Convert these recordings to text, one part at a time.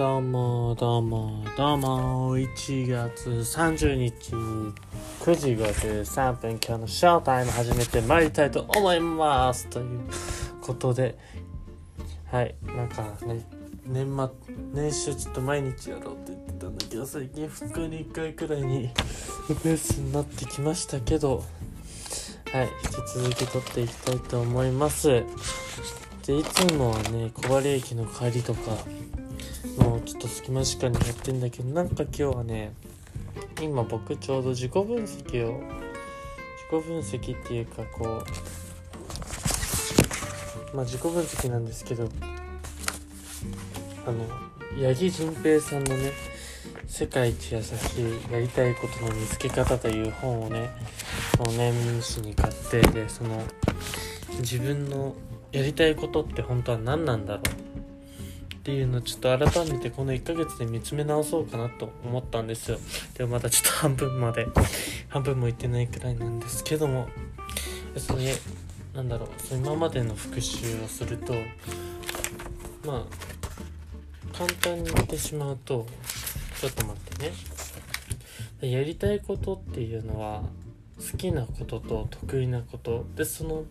どうもどうもどうも1月30日9時53分今日のショータイム始めてまいりたいと思います。ということではいなんかね年末年始ちょっと毎日やろうって言ってたんだけど最近2日に1回くらいにペースになってきましたけどはい引き続き撮っていきたいと思います。でいつもはね小針駅の帰りとかもうちょっと隙間時間にやってんだけどなんか今日はね今僕ちょうど自己分析を自己分析っていうかこうまあ自己分析なんですけどあの八木仁平さんのね「世界一優しいやりたいことの見つけ方」という本をねその年始に買ってでその自分のやりたいことって本当は何なんだろうっていうのをちょっと改めてこの1ヶ月で見つめ直そうかなと思ったんですよ。でもまだちょっと半分まで半分もいってないくらいなんですけども。それなんだろう。今までの復習をするとまあ簡単に言ってしまうとちょっと待ってね。やりたいことっていうのは好きなことと得意なこと。でその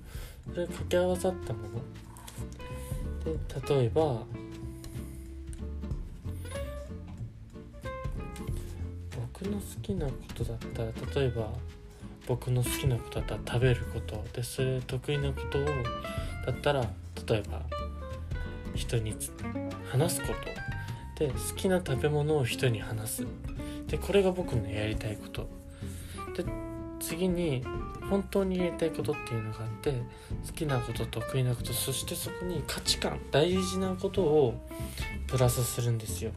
それ掛け合わさったもの。で例えば僕の好きなことだったら例えば僕の好きなことだったら食べることでそれ得意なことをだったら例えば人に話すこと。で好きな食べ物を人に話す。でこれが僕のやりたいこと。で次に本当にやりたいことっていうのがあって好きなこと得意なことそしてそこに価値観大事なことをプラスするんですよ。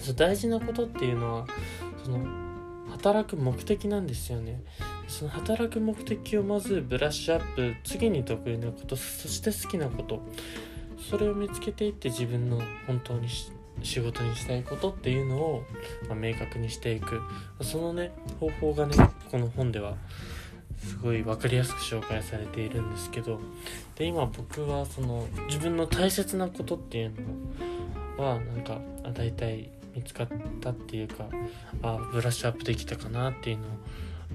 そ大事なことっていうのはその働く目的なんですよね。その働く目的をまずブラッシュアップ次に得意なことそして好きなこと。それを見つけていって自分の本当に仕事にしたいことっていうのを、まあ、明確にしていく。そのね方法がねこの本ではすごい分かりやすく紹介されているんですけど。で今僕はその自分の大切なことっていうのはなんか大体見つかったっていうかあブラッシュアップできたかなっていう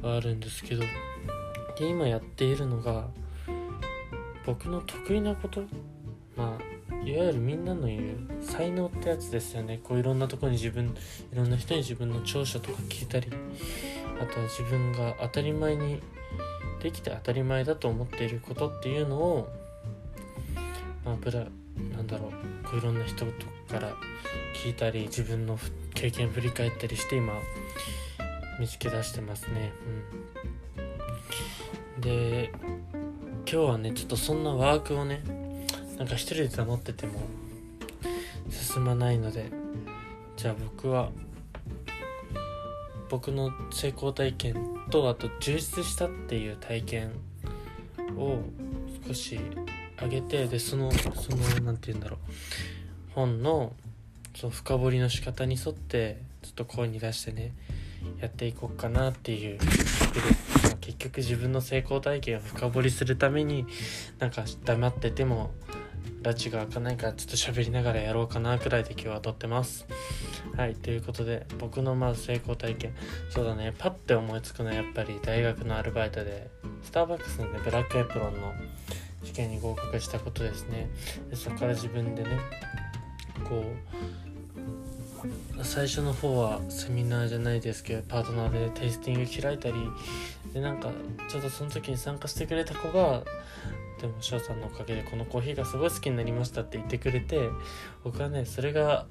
のはあるんですけどで今やっているのが僕の得意なことまあいわゆるみんなの言う才能ってやつですよね。こういろんなとこに自分いろんな人に自分の長所とか聞いたりあとは自分が当たり前にできて当たり前だと思っていることっていうのをまあブラなんだろうこういろんな人から聞いたり自分の経験振り返ったりして今見つけ出してますね。うん。で今日はねちょっとそんなワークをねなんか一人で黙ってても進まないのでじゃあ僕は僕の成功体験とあと充実したっていう体験を少し上げてでそのその何て言うんだろう。本のその深掘りの仕方に沿ってちょっと声に出してねやっていこうかなっていう。結局自分の成功体験を深掘りするためになんか黙ってても拉致が開かないからちょっと喋りながらやろうかなくらいで今日は撮ってます。はいということで僕のまず成功体験。そうだねパッて思いつくのはやっぱり大学のアルバイトでスターバックスのねブラックエプロンの試験に合格したことですね。でそこから自分でねこう最初の方はセミナーじゃないですけどパートナーでテイスティング開いたりでなんかちょっとその時に参加してくれた子がでも翔さんのおかげでこのコーヒーがすごい好きになりましたって言ってくれて僕はねそれが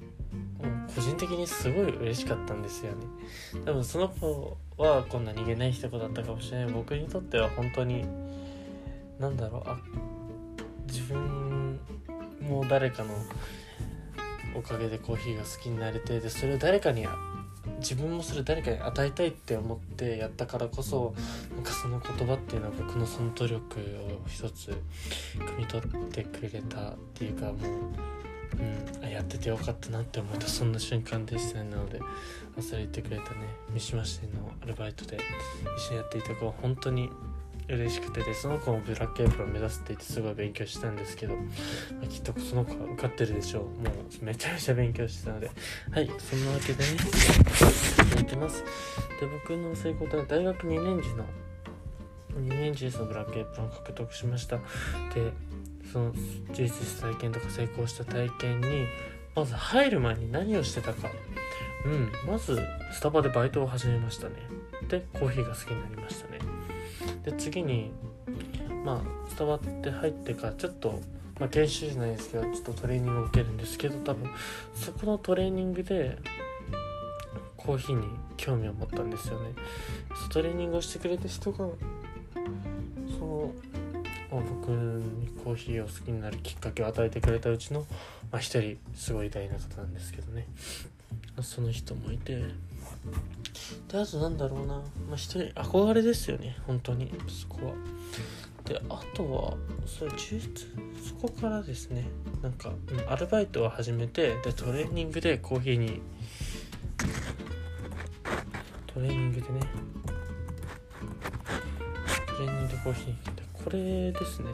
個人的にすごい嬉しかったんですよね。多分その子はこんな逃げない一言だったかもしれない。僕にとっては本当に何だろう。あ自分も誰かのおかげでコーヒーが好きになれてでそれを誰かに自分もそれ誰かに与えたいって思ってやったからこそなんかその言葉っていうのは僕のその努力を一つ汲み取ってくれたっていうかもう、うん、やっててよかったなって思えたそんな瞬間でしたね。なのでそれてくれたね三島市のアルバイトで一緒にやっていた子は本当に嬉しくてでその子もブラックエプロン目指すって言ってすごい勉強したんですけど、まあ、きっとその子は受かってるでしょう。もうめちゃめちゃ勉強してたので。はいそんなわけでねいきます。で僕の成功は大学2年時の2年時そのブラックエプロンを獲得しました。でその充実した体験とか成功した体験にまず入る前に何をしてたか。うんまずスタバでバイトを始めましたね。でコーヒーが好きになりましたね。で次にまあスタバって入ってからちょっと、まあ、研修じゃないですけどちょっとトレーニングを受けるんですけど多分そこのトレーニングでコーヒーに興味を持ったんですよね。トレーニングをしてくれた人がその、ま、僕にコーヒーを好きになるきっかけを与えてくれたうちの、まあ、人すごい偉大な方なんですけどね。その人もいてであとなんだろうな、まあ、一人憧れですよね。本当に。そこは。であとはそれ充実そこからですね。なんか、うん、アルバイトを始めてでトレーニングでコーヒーにトレーニングでね。トレーニングでコーヒーにでこれですね。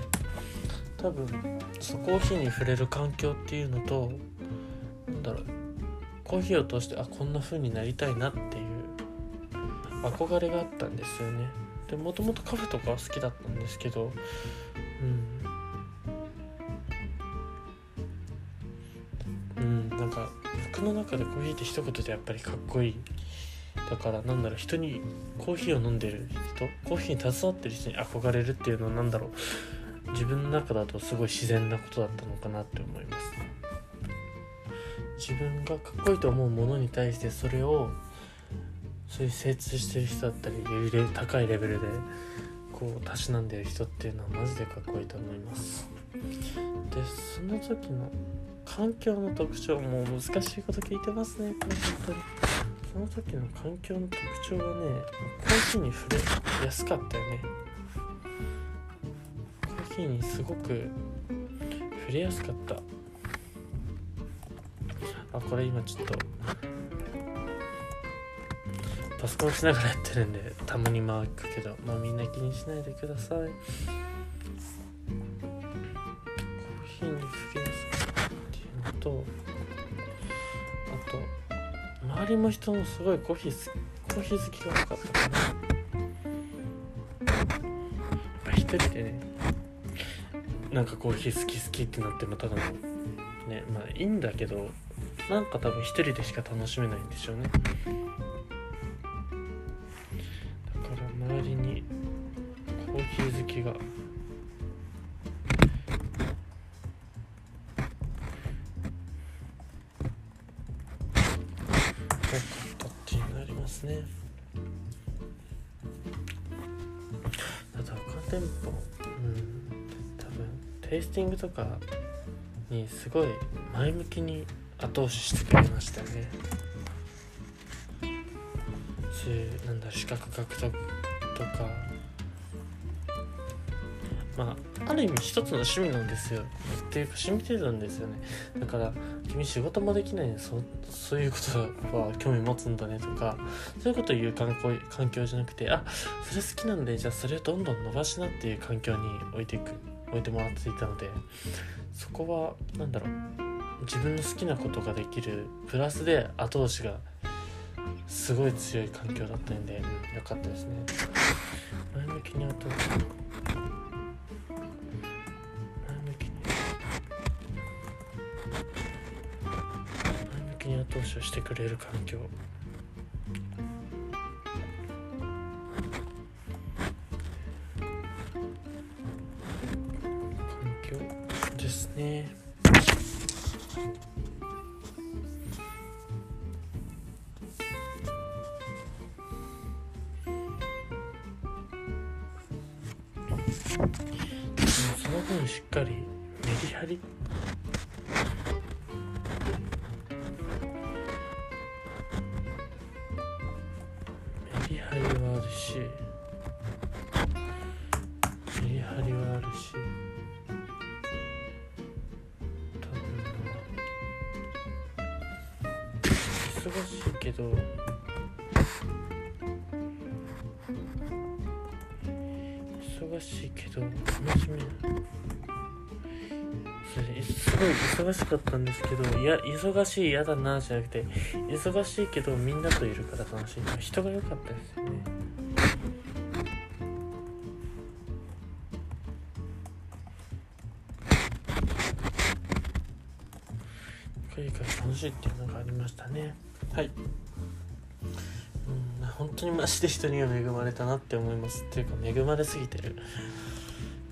多分そコーヒーに触れる環境っていうのとなんだろう。コーヒーを通してあこんな風になりたいなって憧れがあったんですよね。でもともとカフェとかは好きだったんですけどうん。うんなんか僕の中でコーヒーって一言でやっぱりかっこいい。だからなんだろう人にコーヒーを飲んでる人コーヒーに携わってる人に憧れるっていうのは何だろう。自分の中だとすごい自然なことだったのかなって思います。自分がかっこいいと思うものに対してそれをそういう精通してる人だったり高いレベルでこうたしなんでる人っていうのはマジでかっこいいと思います。でその時の環境の特徴も難しいこと聞いてますねこれ本当に。その時の環境の特徴はねコーヒーに触れやすかったよね。コーヒーにすごく触れやすかった。あこれ今ちょっとパソコンしながらやってるんでたまに回くけどまあみんな気にしないでください。コーヒーに触れやすかっていうのとあと周りの人もすごいコーヒーコーヒー好きが多かったかなやっぱ一人でねなんかコーヒー好き好きってなってもただのねまあいいんだけどなんか多分一人でしか楽しめないんでしょうね。テイスティングとかにすごい前向きに後押ししてくれましたね。そういうなんだ資格獲得とか。まあある意味一つの趣味なんですよ。っていうか趣味程度なんですよね。だから君仕事もできないのにそそういうことは興味持つんだねとかそういうことを言う環境環境じゃなくてあそれ好きなんでじゃあそれをどんどん伸ばしなっていう環境に置いていく。置いてもらっていたのでそこは何だろう。自分の好きなことができるプラスで後押しがすごい強い環境だったんで、うん、よかったですね。前向きに後押し前向きに前向きに後押しをしてくれる環境。その分しっかりメリハリしいけど楽しめるそれすごい忙しかったんですけどいや忙しい嫌だなじゃなくて忙しいけどみんなといるから楽しい人が良かったですよね。いいから楽しいっていうのがありましたね。はい。うん本当にマジで人には恵まれたなって思います。っていうか恵まれすぎてる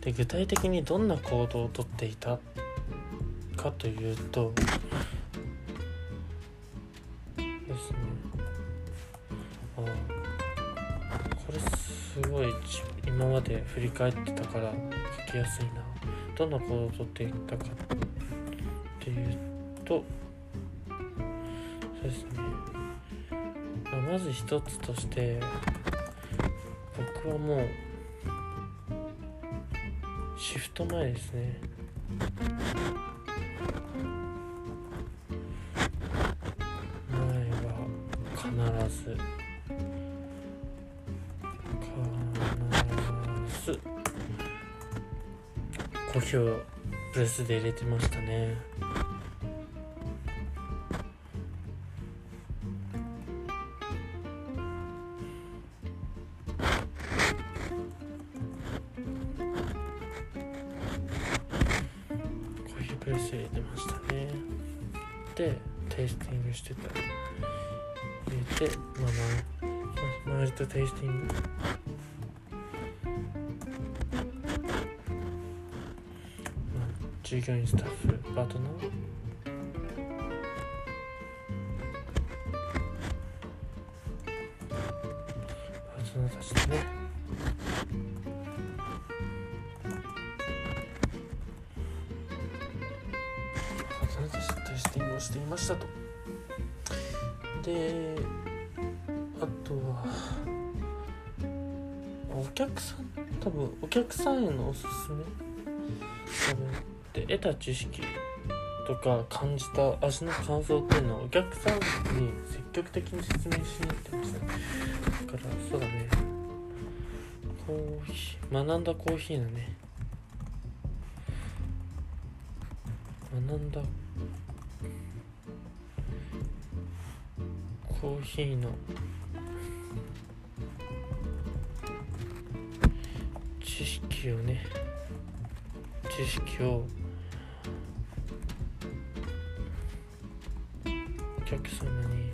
で具体的にどんな行動をとっていたかというとですね。あこれすごい今まで振り返ってたから書きやすいな。どんな行動をとっていたかっていうとそうですね、まあ、まず一つとして僕はもうシフト前ですね。前は必ず必ずコーヒーをプレスで入れてましたね。あ、ま周りとお客さんへのおすすめ？多分で得た知識とか感じた味の感想っていうのをお客さんに積極的に説明しに行ってました。だからそうだね。コーヒー学んだコーヒーのね。学んだコーヒーの知識をね知識をお客様に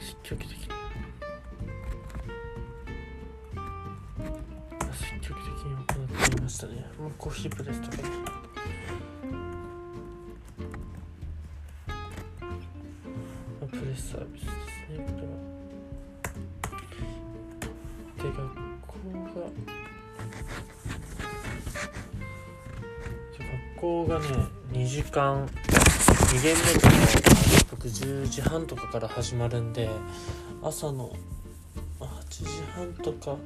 積極的したね。もうコーヒープレスとかねプレスサービスですね。これはで学校が学校がね2時間2限目とか僕10時半とかから始まるんで朝の8時半とか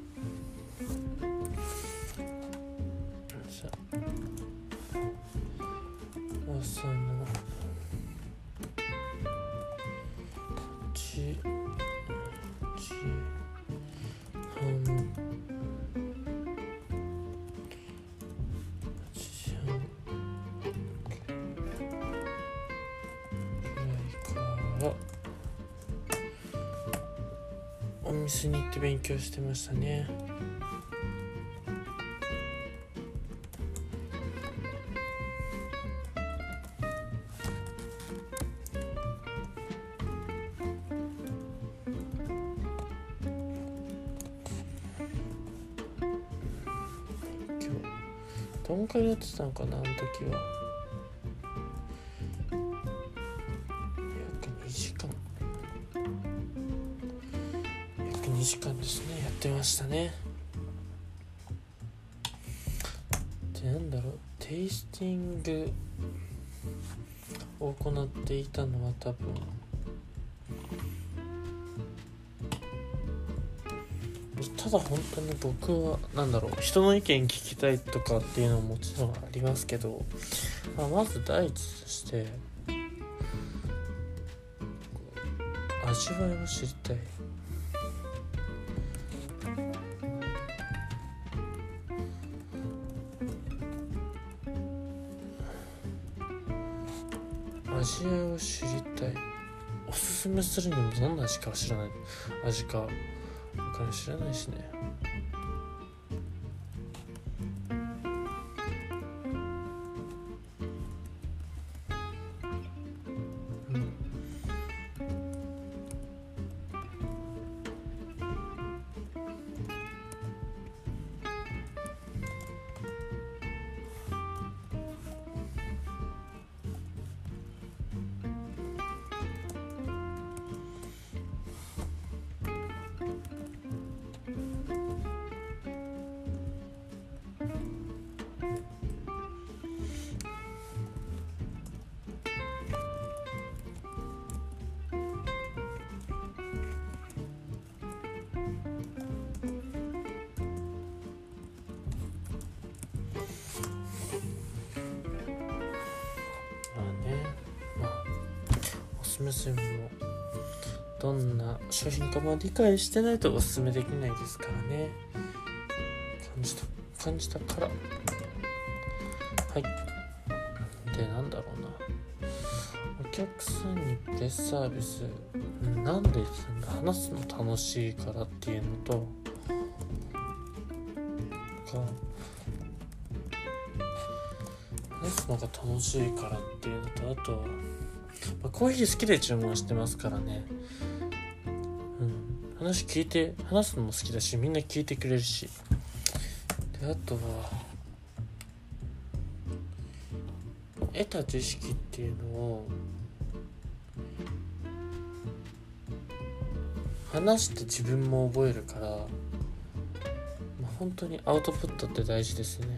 に行って勉強してましたね。今日どんくらいやってたのかなあの時は。時間ですね。やってましたね。でなんだろう。テイスティングを行っていたのは多分ただ本当に僕は何だろう。人の意見聞きたいとかっていうのももちろんありますけど、まあ、まず第一として味わいを知りたい。味わいを知りたい。おすすめするにもどんな味かは知らない。味か他に知らないしね。解してないとおすすめできないですからね。感じた感じたから。はい。でなんだろうな。お客さんにベスサービスなんで話すの？楽しいからっていうのとか話すのが楽しいからっていうのとあとはまあ、コーヒー好きで注文してますからね。話聞いて話すのも好きだしみんな聞いてくれるし。であとは得た知識っていうのを話して自分も覚えるから、まあ、本当にアウトプットって大事ですね。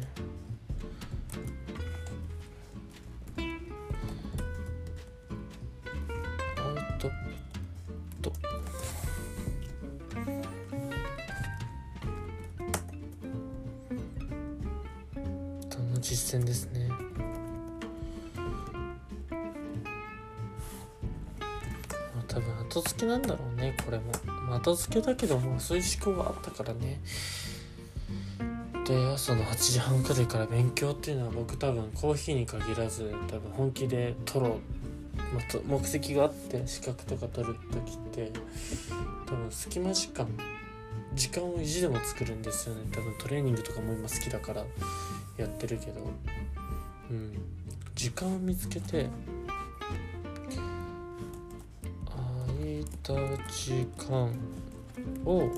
まあ、後付けだけどもそういう思考があったからね。で朝の8時半くらいから勉強っていうのは僕多分コーヒーに限らず多分本気で取ろう、まあ、目的があって資格とか取る時って多分隙間時間時間を意地でも作るんですよね。多分トレーニングとかも今好きだからやってるけど。うん。時間を見つけてた時間を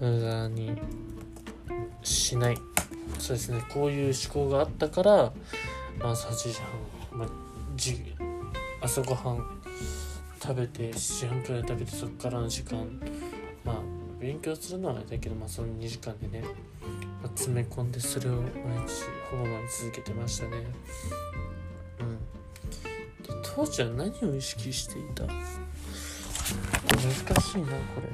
無駄にしない。そうですね。こういう思考があったからまず8時半、まあ、じ朝ごはん食べて7時半くらい食べてそこからの時間まあ勉強するのはあれだけどまあその2時間でね詰め込んでそれを毎日ほぼ毎日続けてましたね。で当時は何を意識していた？難しいなこれ。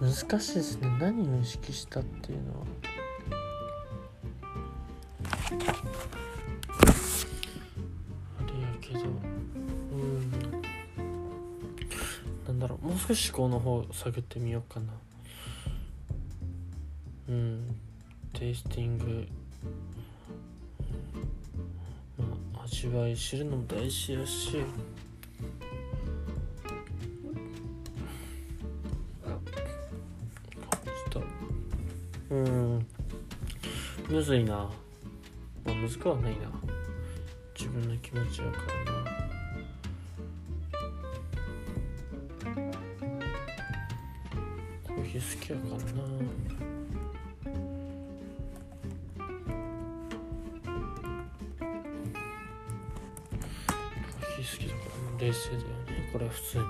難しいですね。何を意識したっていうのは。少し思考の方探ってみようかな。うん。テイスティング。まあ味わい知るのも大事やし。うん。むずいな。まあむずくはないな。自分の気持ちやからな。好きやからな。好きだから冷静だよね。これは普通に。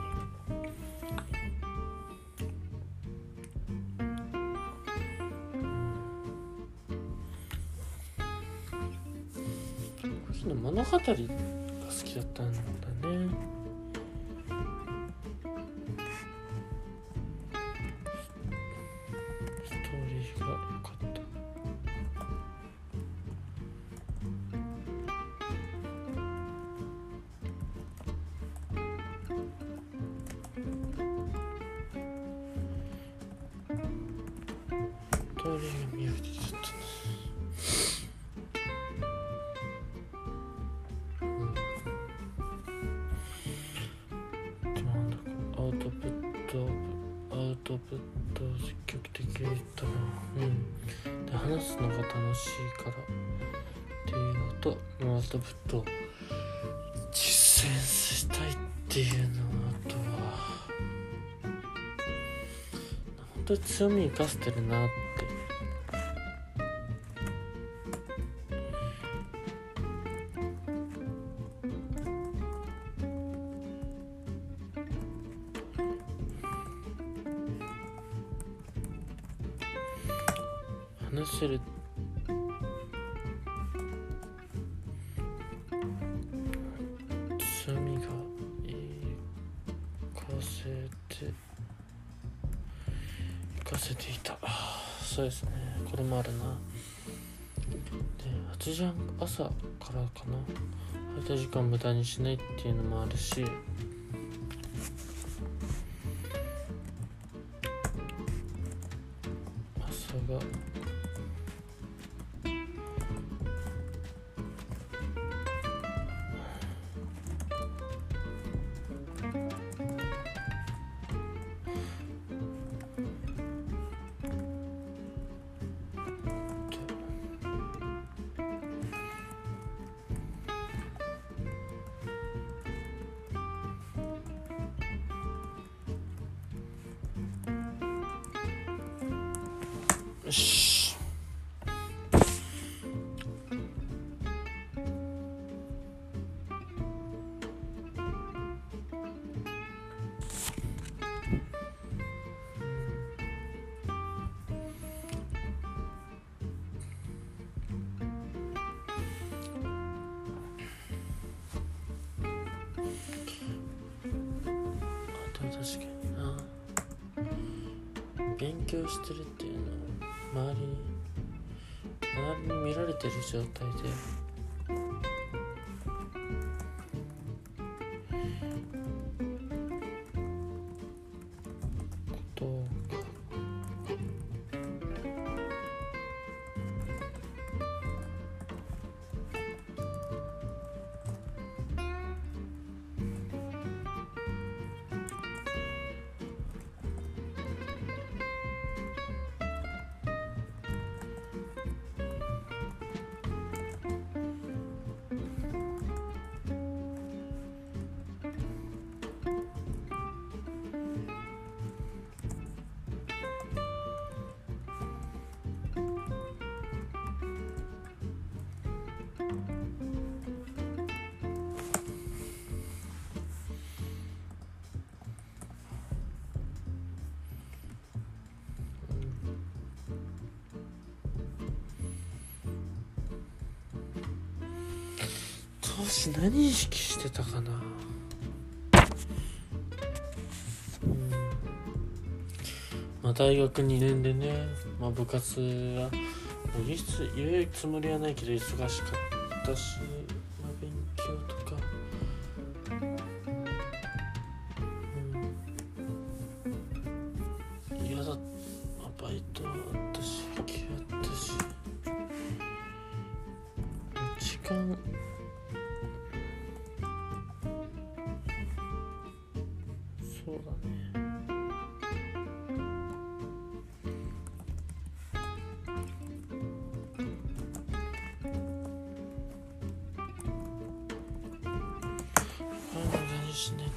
トプットを積極的に言ったなうん。で話すのが楽しいからっていうのとアウトプットを実践したいっていうのあとは。本当に強み生かせてるなっ空いた時間無駄にしないっていうのもあるし確かにな。勉強してるっていうのは周りに周りに見られてる状態で。学2年でね、まあ、部活は言うつ言うつもりはないけど忙しかったし、無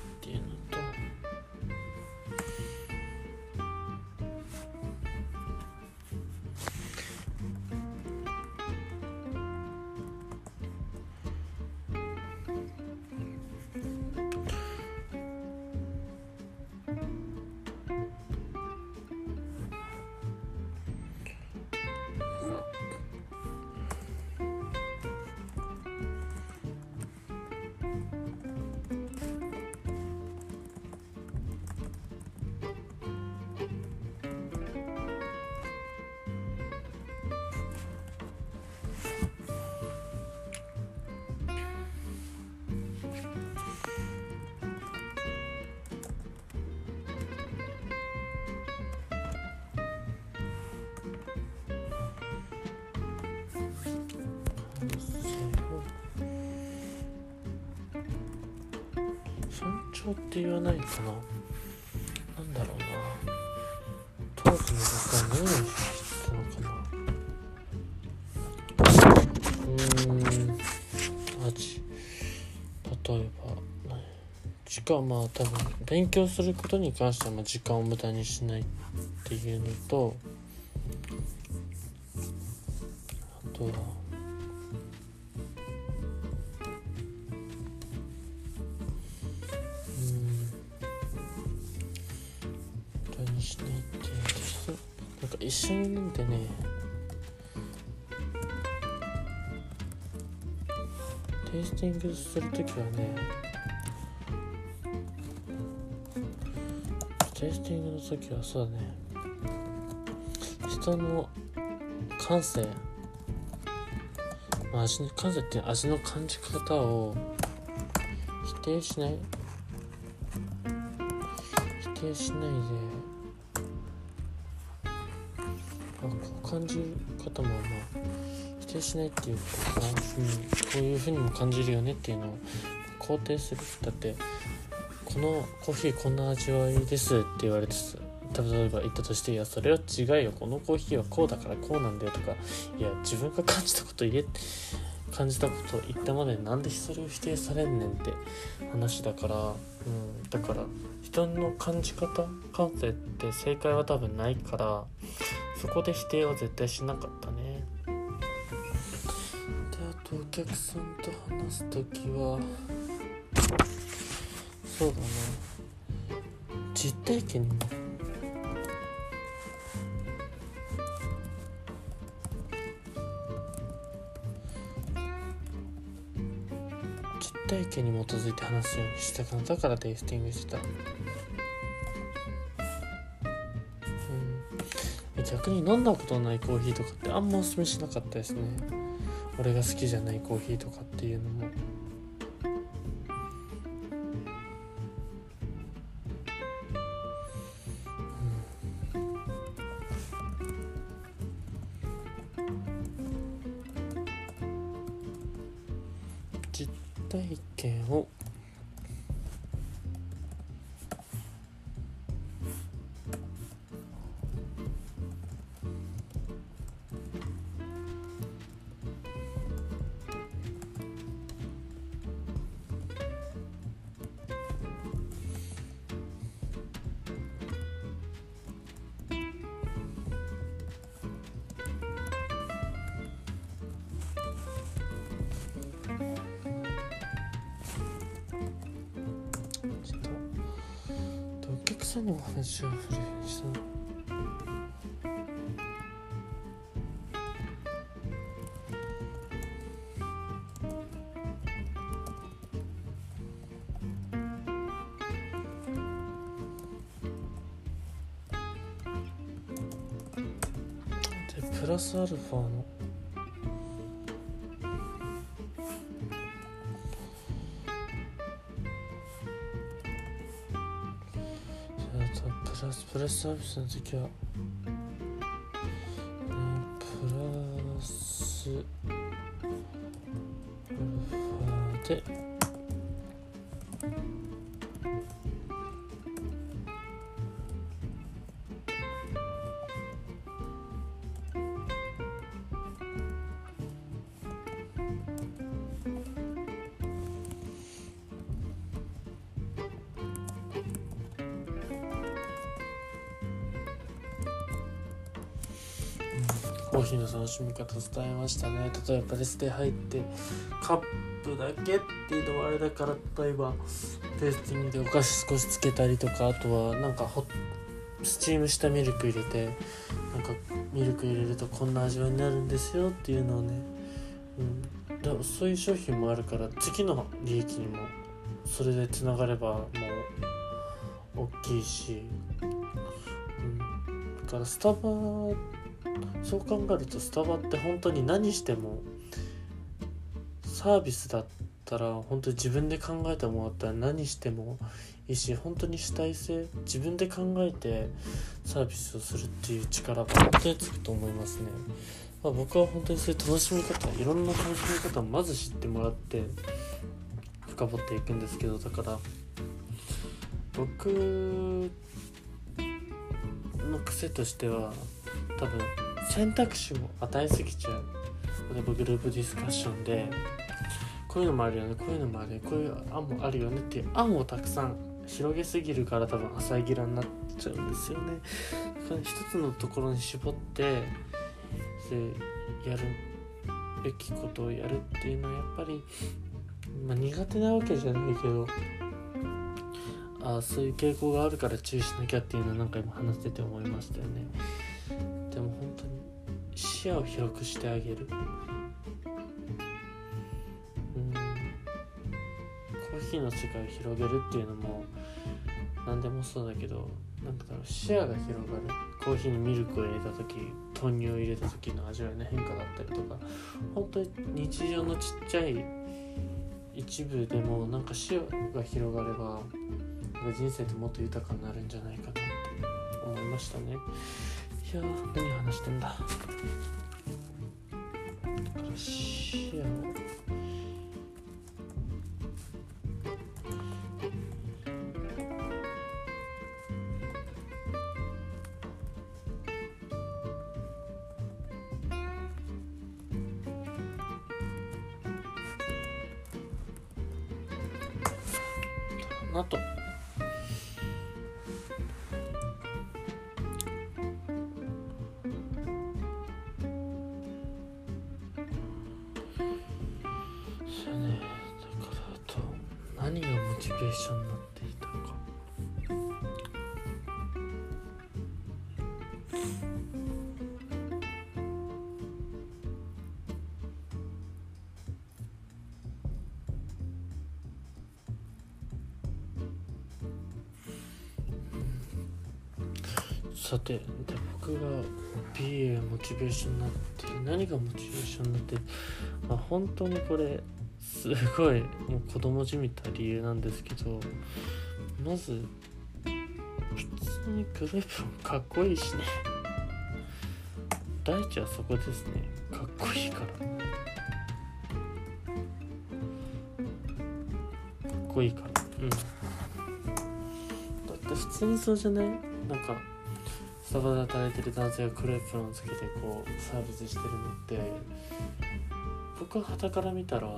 象って言わないかな。なんだろうな。当時の僕は何をしてたのかな。うーん味例えば時間まあ多分勉強することに関してはまあ時間を無駄にしないっていうのとテイスティングするときはねテイスティングの時はそうだね人の感性味の感性って味の感じ方を否定しない否定しないであこう感じ方もまあ定しないっていうか、うん、こういうふうにも感じるよねっていうのを肯定する。だってこのコーヒーこんな味わいですって言われて例えば言ったとしていやそれは違うよこのコーヒーはこうだからこうなんだよとかいや自分が感じたこと言え感じたこと言ったまでなんでそれを否定されんねんって話だから、うん、だから人の感じ方感性って正解は多分ないからそこで否定は絶対しなか客さんと話す時はそうだね実体験に実体験に基づいて話すようにしたかな。だからテイスティングしてた。うん。逆に飲んだことないコーヒーとかってあんまおすすめしなかったですね。俺が好きじゃないコーヒーとかっていうのもさんにも話を振るよう。にしたのでプラスアルファのあプラしみ方伝えましたね。例えばレスで入ってカップだけっていうのはあれだから例えばテイスティングでお菓子少しつけたりとかあとはなんかホスチームしたミルク入れてなんかミルク入れるとこんな味わいになるんですよっていうのをね、うん、だそういう商品もあるから次の利益にもそれでつながればもう大きいし、うん、だからスタバそう考えるとスタバって本当に何してもサービスだったら本当に自分で考えてもらったら何してもいいし本当に主体性自分で考えてサービスをするっていう力が本当につくと思いますね、まあ、僕は本当にそういう楽しみ方いろんな楽しみ方をまず知ってもらって深掘っていくんですけどだから僕の癖としては多分選択肢を与えすぎちゃう例えばグループディスカッションでこういうのもあるよねこういうのもあるよねこういう案もあるよねっていう案をたくさん広げすぎるから多分浅い議論になっちゃうんですよね。だから一つのところに絞ってでやるべきことをやるっていうのはやっぱり、まあ、苦手なわけじゃないけどあそういう傾向があるから注意しなきゃっていうのは何回も話してて思いましたよね。でも本当に視野を広くしてあげる。うん。コーヒーの世界を広げるっていうのも何でもそうだけどなんだろう視野が広がる。コーヒーにミルクを入れた時豆乳を入れた時の味わいの変化だったりとか本当に日常のちっちゃい一部でもなんか視野が広がれば人生ってもっと豊かになるんじゃないかなって思いましたね。や何話してんだ？だから視野をなとさてで僕が BA モチベーションになって何がモチベーションになってまあ本当にこれすごいもう子供じみた理由なんですけどまず普通にグレープロンかっこいいしね。第一はそこですね。かっこいいから。かっこいいから。うん。だって普通にそうじゃない？なんかスタバで働いてる男性がクレープロンつけてこうサービスしてるのって僕は傍から見たら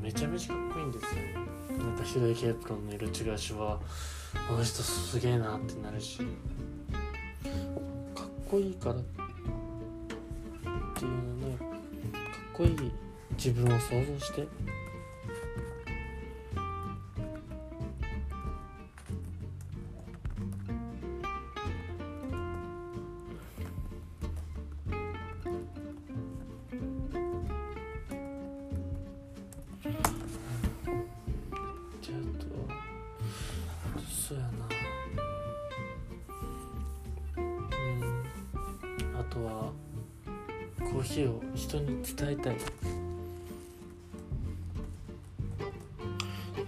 めちゃめちゃかっこいいんですよ。なんか白いエプロンの色違いしはあの人すげえなってなるしかっこいいからっていうのねかっこいい自分を想像してそうやな。うん。あとはコーヒーを人に伝えたい。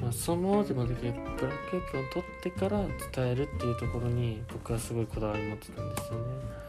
まあそのままでもできる。ブラックエプロン取ってから伝えるっていうところに僕はすごいこだわり持ってたんですよね。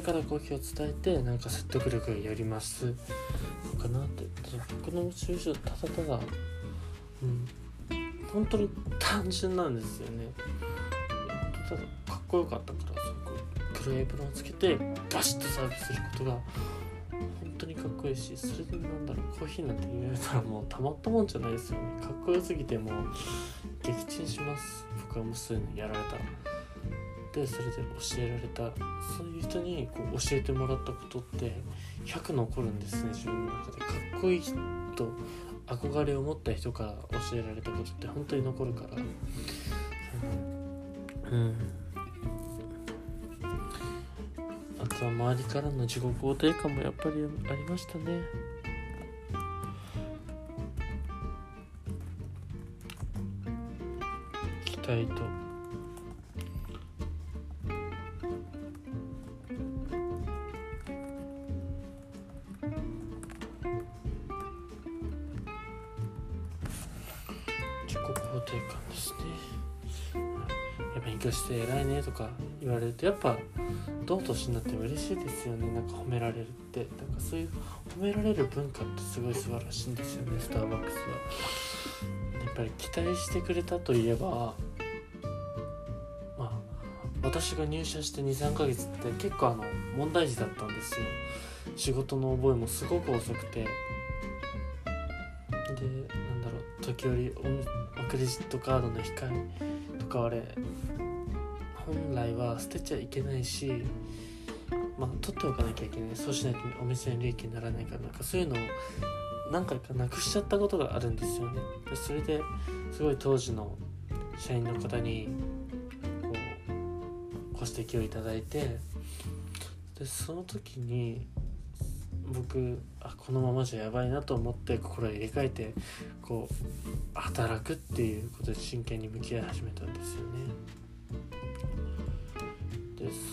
美を取ってからコーヒーを伝えてなんか説得力がより増すのかなって。僕のモチベーションただただうん。本当に単純なんですよね。本当ただかっこよかったからすごく黒いエプロンをつけてバシッとサービスすることが本当にかっこいいしそれでなんだろうコーヒーなんて言われたらもうたまったもんじゃないですよね。かっこよすぎてもう撃沈します。僕はもうそういうのやられたら。ってそれで教えられた。そういう人にこう教えてもらったことって100残るんですね自分の中で。かっこいい人憧れを持った人から教えられたことって本当に残るから。うん。あとは周りからの自己肯定感もやっぱりありましたね。期待とか言われるとやっぱどの年になっても嬉しいですよね。なんか褒められるって。なんかそういう褒められる文化ってすごい素晴らしいんですよね。スターバックスは。やっぱり期待してくれたといえばまあ私が入社して23ヶ月って結構あの問題児だったんですよ。仕事の覚えもすごく遅くて。でなんだろう。時折クレジットカードの控えとかあれ本来は捨てちゃいけないしまあ取っておかなきゃいけないそうしないとお店の利益にならないからなんかそういうのを何回かなくしちゃったことがあるんですよねでそれですごい当時の社員の方にこうご指摘をいただいてでその時に僕あこのままじゃやばいなと思って心を入れ替えてこう働くっていうことで真剣に向き合い始めたんですよね。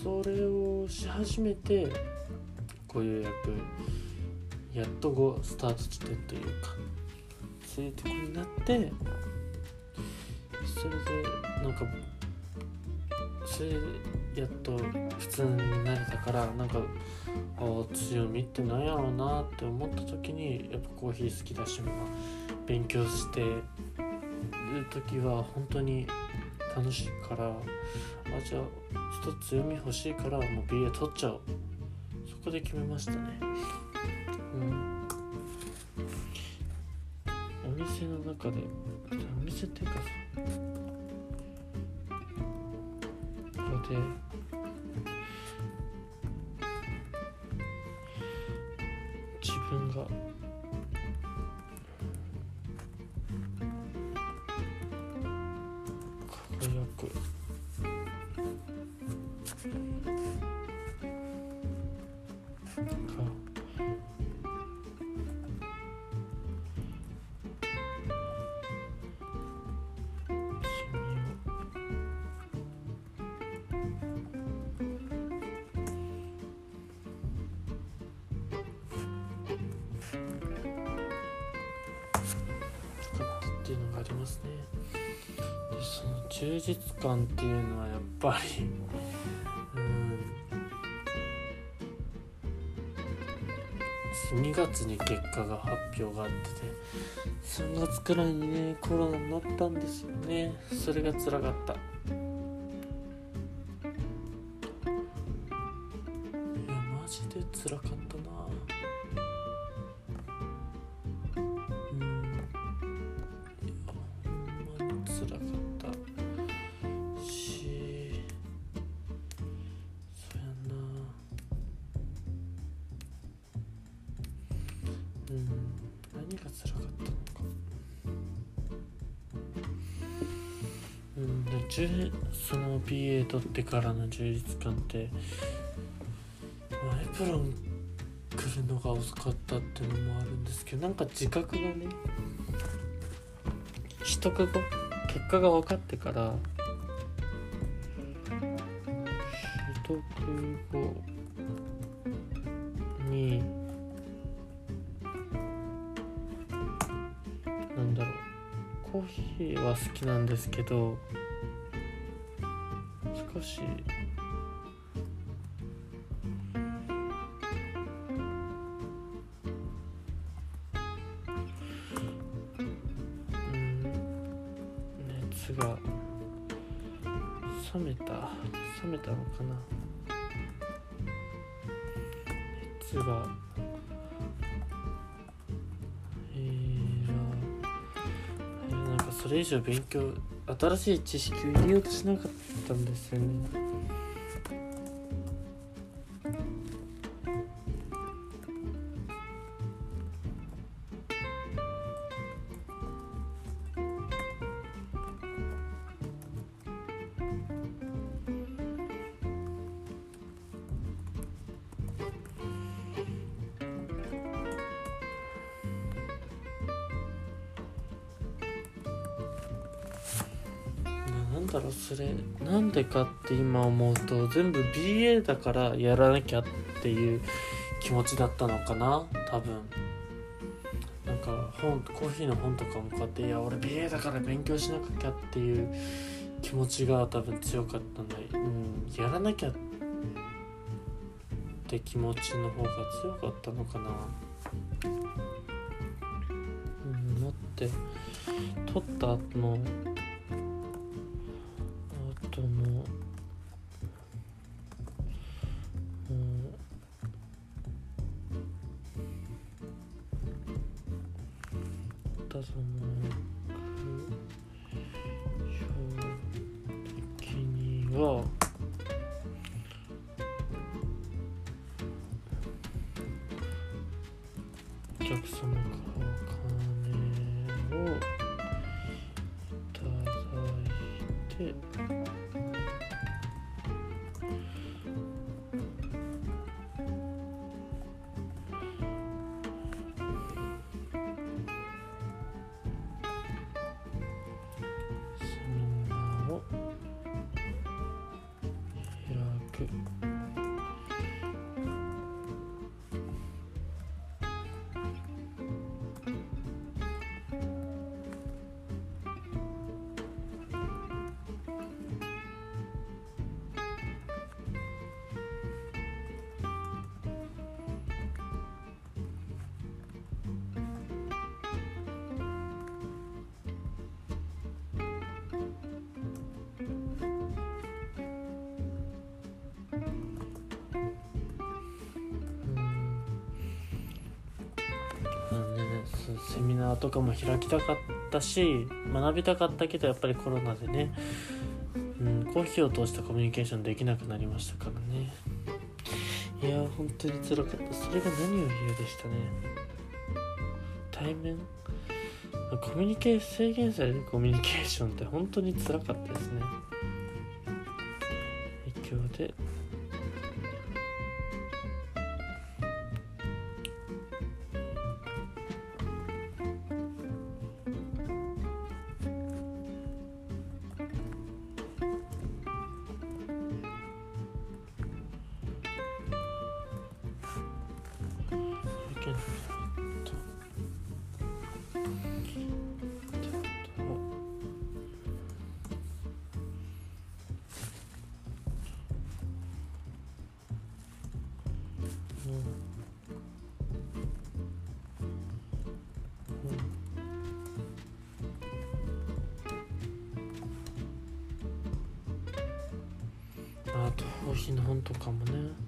それをし始めてこういう役やっとこうスタート地点というかそういうとこになってそれでなんかそれやっと普通になれたからなんかああ強みって何やろうなって思った時にやっぱコーヒー好きだし、まあ、勉強してる時は本当に楽しいからあじゃあ一つ強み欲しいからもう BA 取っちゃおう。そこで決めましたね。うん。お店の中でお店っていうかさ。ここでっていうのはやっぱりうん2月に結果が発表があってて3月くらいにねコロナになったんですよね。それが辛かった。ってからの充実感って、エプロン来るのが遅かったっていうのもあるんですけどなんか自覚がね取得後結果が分かってから取得後になんだろうコーヒーは好きなんですけどし。うん。熱が冷めた冷めたのかな。熱が。えー、なんかそれ以上勉強新しい知識を入れようとしなかった。たんですよね。思うと全部 BA だからやらなきゃっていう気持ちだったのかな多分。なんか本コーヒーの本とかもこうやっていや俺 BA だから勉強しなきゃっていう気持ちが多分強かったんだうんやらなきゃって気持ちの方が強かったのかな。うんだって。取った後のセミナーとかも開きたかったし学びたかったけどやっぱりコロナでね、うん、コーヒーを通したコミュニケーションできなくなりましたからね。いやー本当に辛かった。それが何を理由でしたね。対面？コミュニケー制限されるコミュニケーションって本当に辛かったですね。制限されたっとあとコーヒーの本とかもね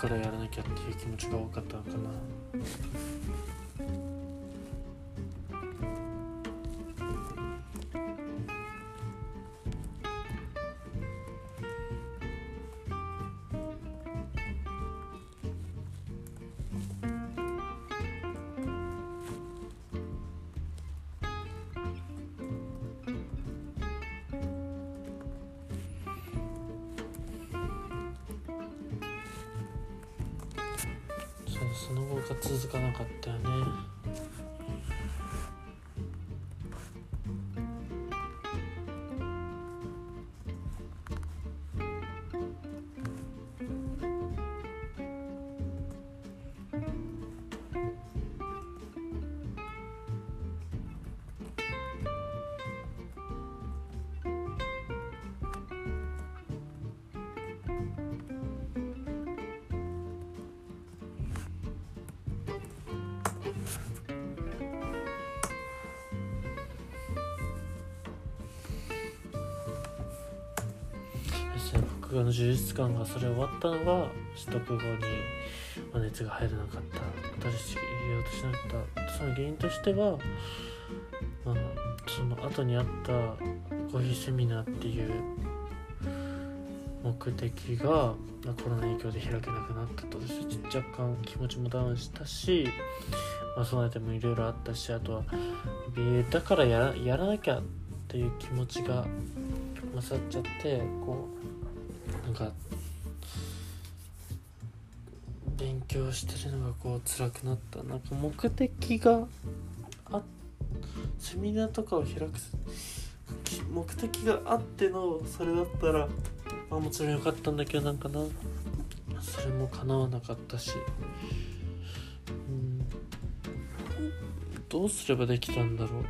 からやらなきゃっていう気持ちが多かったのかな。ですね僕の充実感がそれ終わったのが取得後に熱が入らなかった新しく入れようとしなかったその原因としては、まあ、その後にあったコーヒーセミナーっていう目的がまあコロナ影響で開けなくなったと私若干気持ちもダウンしたし、まあ、備えてもいろいろあったしあとは BA だからやらやらなきゃっていう気持ちが勝っちゃってこうなんか勉強してるのがこう辛くなった。なんか目的があセミナーとかを開く目的があってのそれだったらまあもちろんよかったんだけどなんかな。それも叶わなかったし。うん。どうすればできたんだろう。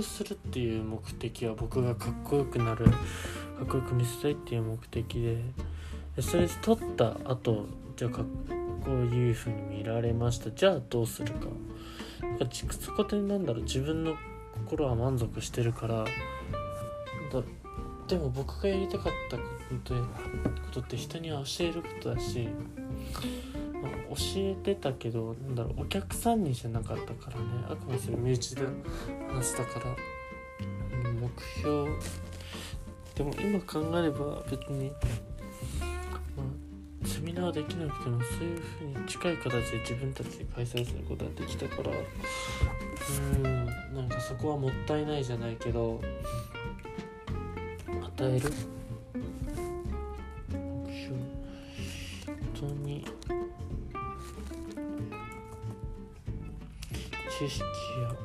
うするっていう目的は僕がかっこよくなるかっこよく見せたいっていう目的でそれで取った後じゃあかっこいう風に見られました。じゃあどうするか。かそこでなんだろう。自分の心は満足してるから。だでも僕がやりたかったことって人には教えることだし、教えてたけどなんだろうお客さんにじゃなかったからね。あくまでそれ身内で話したから、うん目標。でも今考えれば別に、まあ、セミナーできなくてもそういう風に近い形で自分たちで開催することができたから。うんなんかそこはもったいないじゃないけど。与える。知識や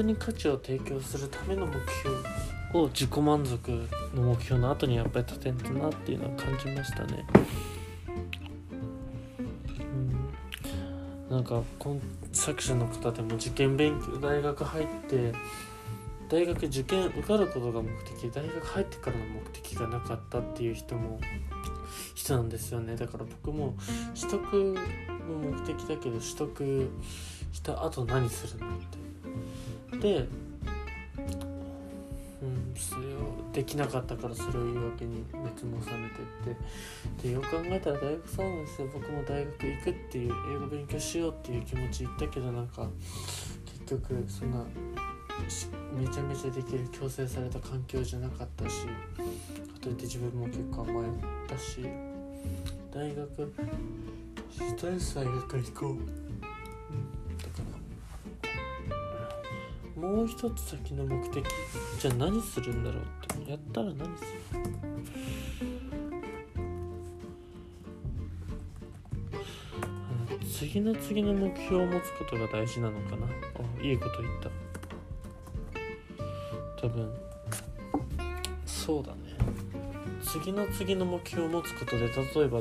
人に価値を提供するための目標を自己満足の目標の後にやっぱり立てんだなっていうのは感じましたね。うん、なんかこん作者の方でも受験勉強大学入って大学受験受かることが目的大学入ってからの目的がなかったっていう人も人なんですよね。だから僕も取得の目的だけど取得した後何するのって、うん、それをできなかったからそれを言い訳に熱も冷めてって。でよく考えたら大学3年生僕も大学行くっていう英語勉強しようっていう気持ち言ったけどなんか結局そんなめちゃめちゃできる強制された環境じゃなかったしかといって自分も結構甘えたし。大学したい大学行こう、もう一つ先の目的。じゃあ何するんだろうって。やったら何する？次の次の目標を持つことが大事なのかな？あいいこと言った。多分。そうだね。次の次の目標を持つことで例えば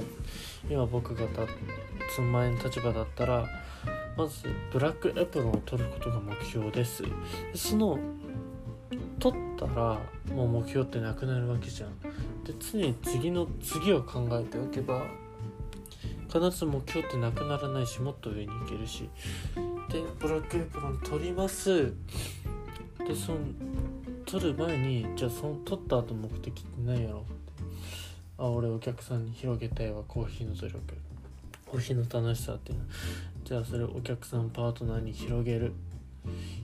今僕がたその前の立場だったらまずブラックエプロンを取ることが目標です。その取ったらもう目標ってなくなるわけじゃん。で常に次の次を考えておけば必ず目標ってなくならないしもっと上に行けるし。でブラックエプロン取ります。でその取る前にじゃあその取った後目的って何やろう？ってあ俺お客さんに広げたいわコーヒーの努力。コーヒーの楽しさっていうの。じゃあそれをお客さんパートナーに広げる。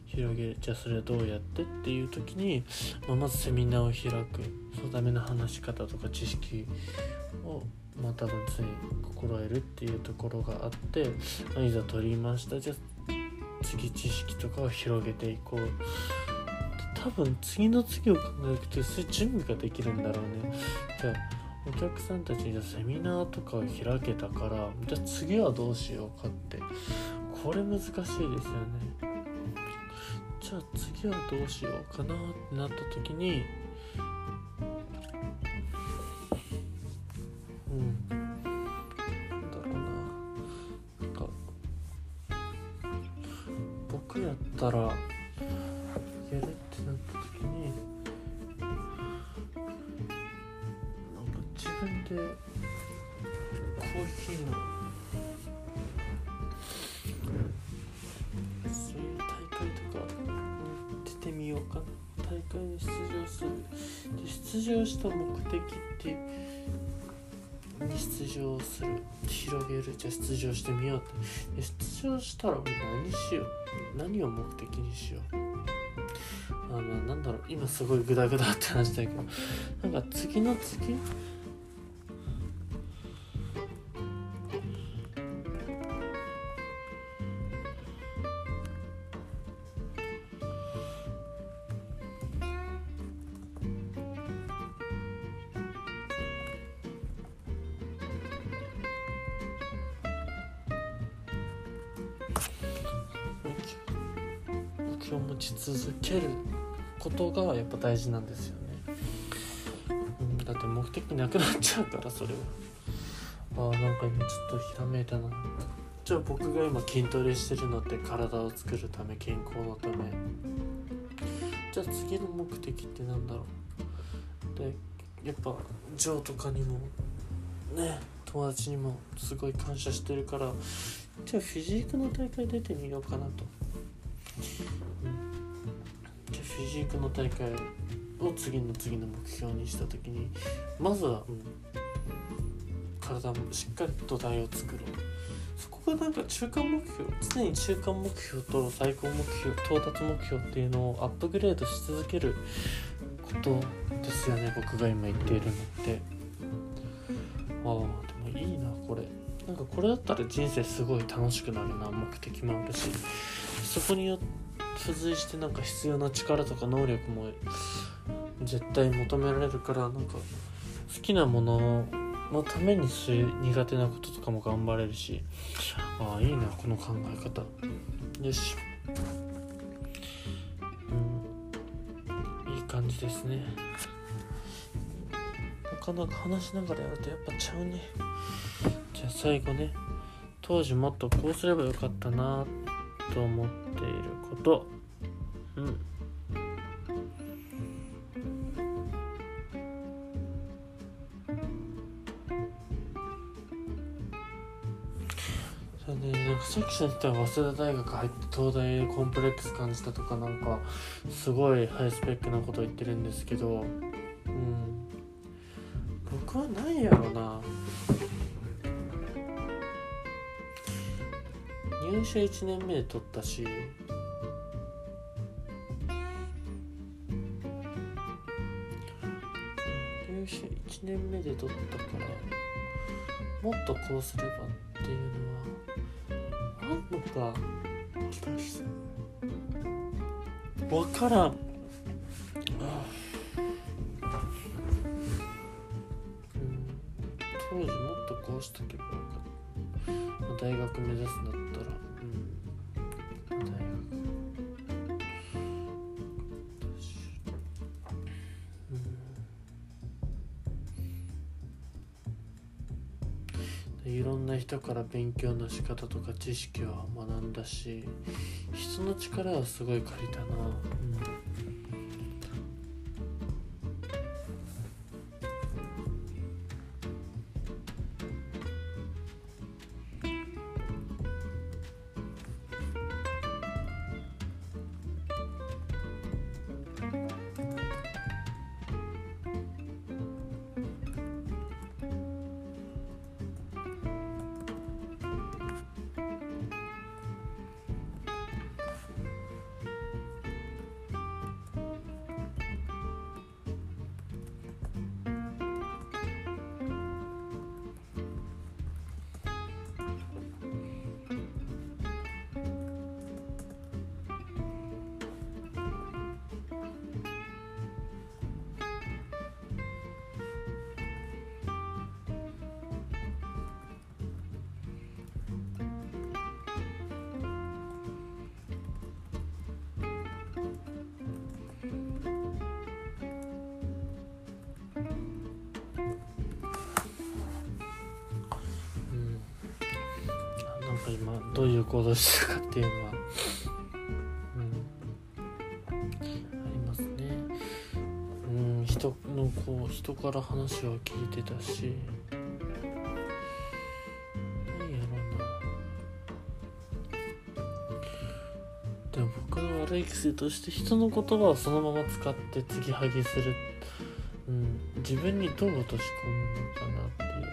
広げる。じゃあそれどうやってっていう時に、まあ、まずセミナーを開く。そのための話し方とか知識をまあ多分常に心得るっていうところがあって、まあいざ取りました。じゃあ次知識とかを広げていこう。多分次の次を考えるとそういう準備ができるんだろうね。じゃあお客さんたちにセミナーとかを開けたからじゃあ次はどうしようかって。これ難しいですよね。じゃあ次はどうしようかなってなった時に広げるじゃあ出場してみようって。で出場したら俺何しよう？何を目的にしよう？あのなんだろう。今すごいグダグダって話だけど。なんか次の次？なくなっちゃうからそれは。あーなんか今ちょっとひらめいたな。じゃあ僕が今筋トレしてるのって体を作るため健康のため。じゃあ次の目的ってなんだろう。でやっぱジョーとかにもね友達にもすごい感謝してるからじゃあフィジークの大会出てみようかなと。じゃあフィジークの大会を次の次の目標にした時にまずは、うん、体もしっかり土台を作ろう。そこがなんか中間目標常に中間目標と最高目標到達目標っていうのをアップグレードし続けることですよね僕が今言っているのって。ああでもいいなこれ。なんかこれだったら人生すごい楽しくなるな目的もあるしそこによ付随してなんか必要な力とか能力も絶対求められるからなんか好きなもののためにそういう苦手なこととかも頑張れるしああいいなこの考え方。よし。うん。いい感じですね。なかなか話しながらやるとやっぱちゃうね。じゃあ最後ね。当時もっとこうすればよかったなと思っていること。うん。そうね。なんかさっき先生は早稲田大学入って東大コンプレックス感じたとかなんかすごいハイスペックなこと言ってるんですけど。うん。僕はないやろな。入社1年目で取ったし。入社1年目で取ったからもっとこうすればっていうのはあんのか。わからん。うん。当時もっとこうしとけばよかった。大学目指すんだったらうん。大学うん。いろんな人から勉強の仕方とか知識は学んだし人の力はすごい借りたな、うん。人から話は聞いてたし何やろうな。でも僕の悪い癖として人の言葉をそのまま使って継ぎはぎする、うん、自分にどう落とし込むのかなっていうの。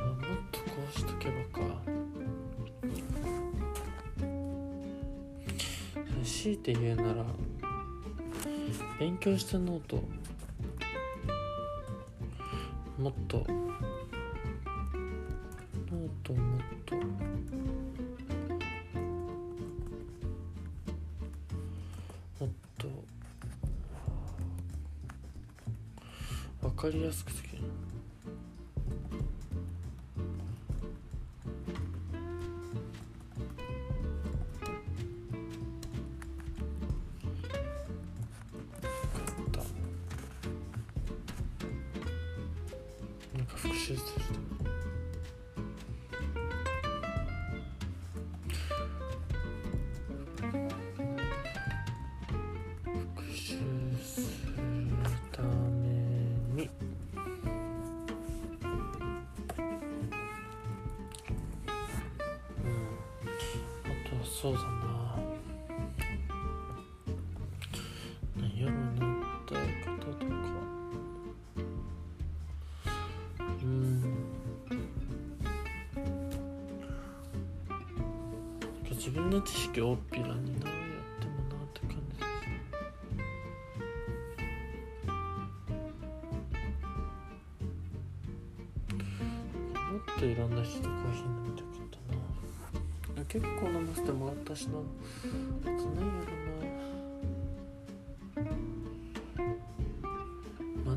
あもっとこうしとけばか。強いて言うなら勉強したノート。もっと。ノートもっと。もっと。分かりやすく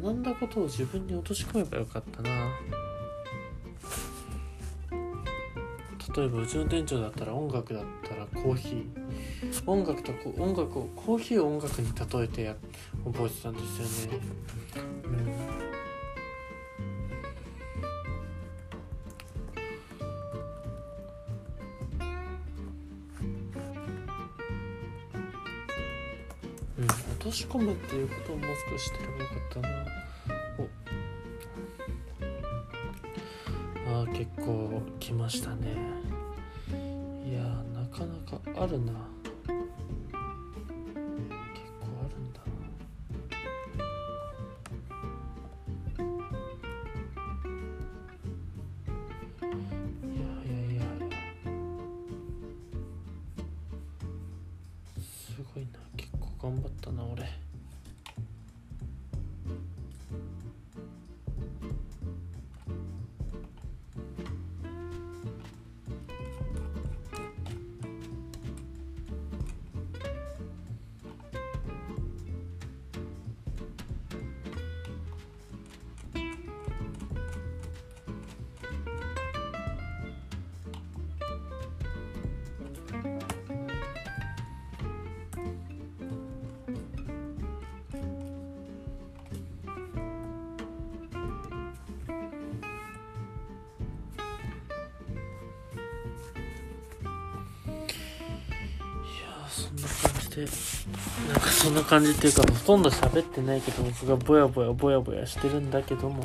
学んだことを自分に落とし込めばよかったな。例えばうちの店長だったら音楽だったらコーヒー。音楽とこ音楽をコーヒーを音楽に例えてや覚えてたんですよね、込むっていうことをもう少ししてればよかったなおあ結構来ましたね。いやーなかなかあるな。感じっていうかほとんど喋ってないけど僕がぼやぼやぼやぼやしてるんだけども。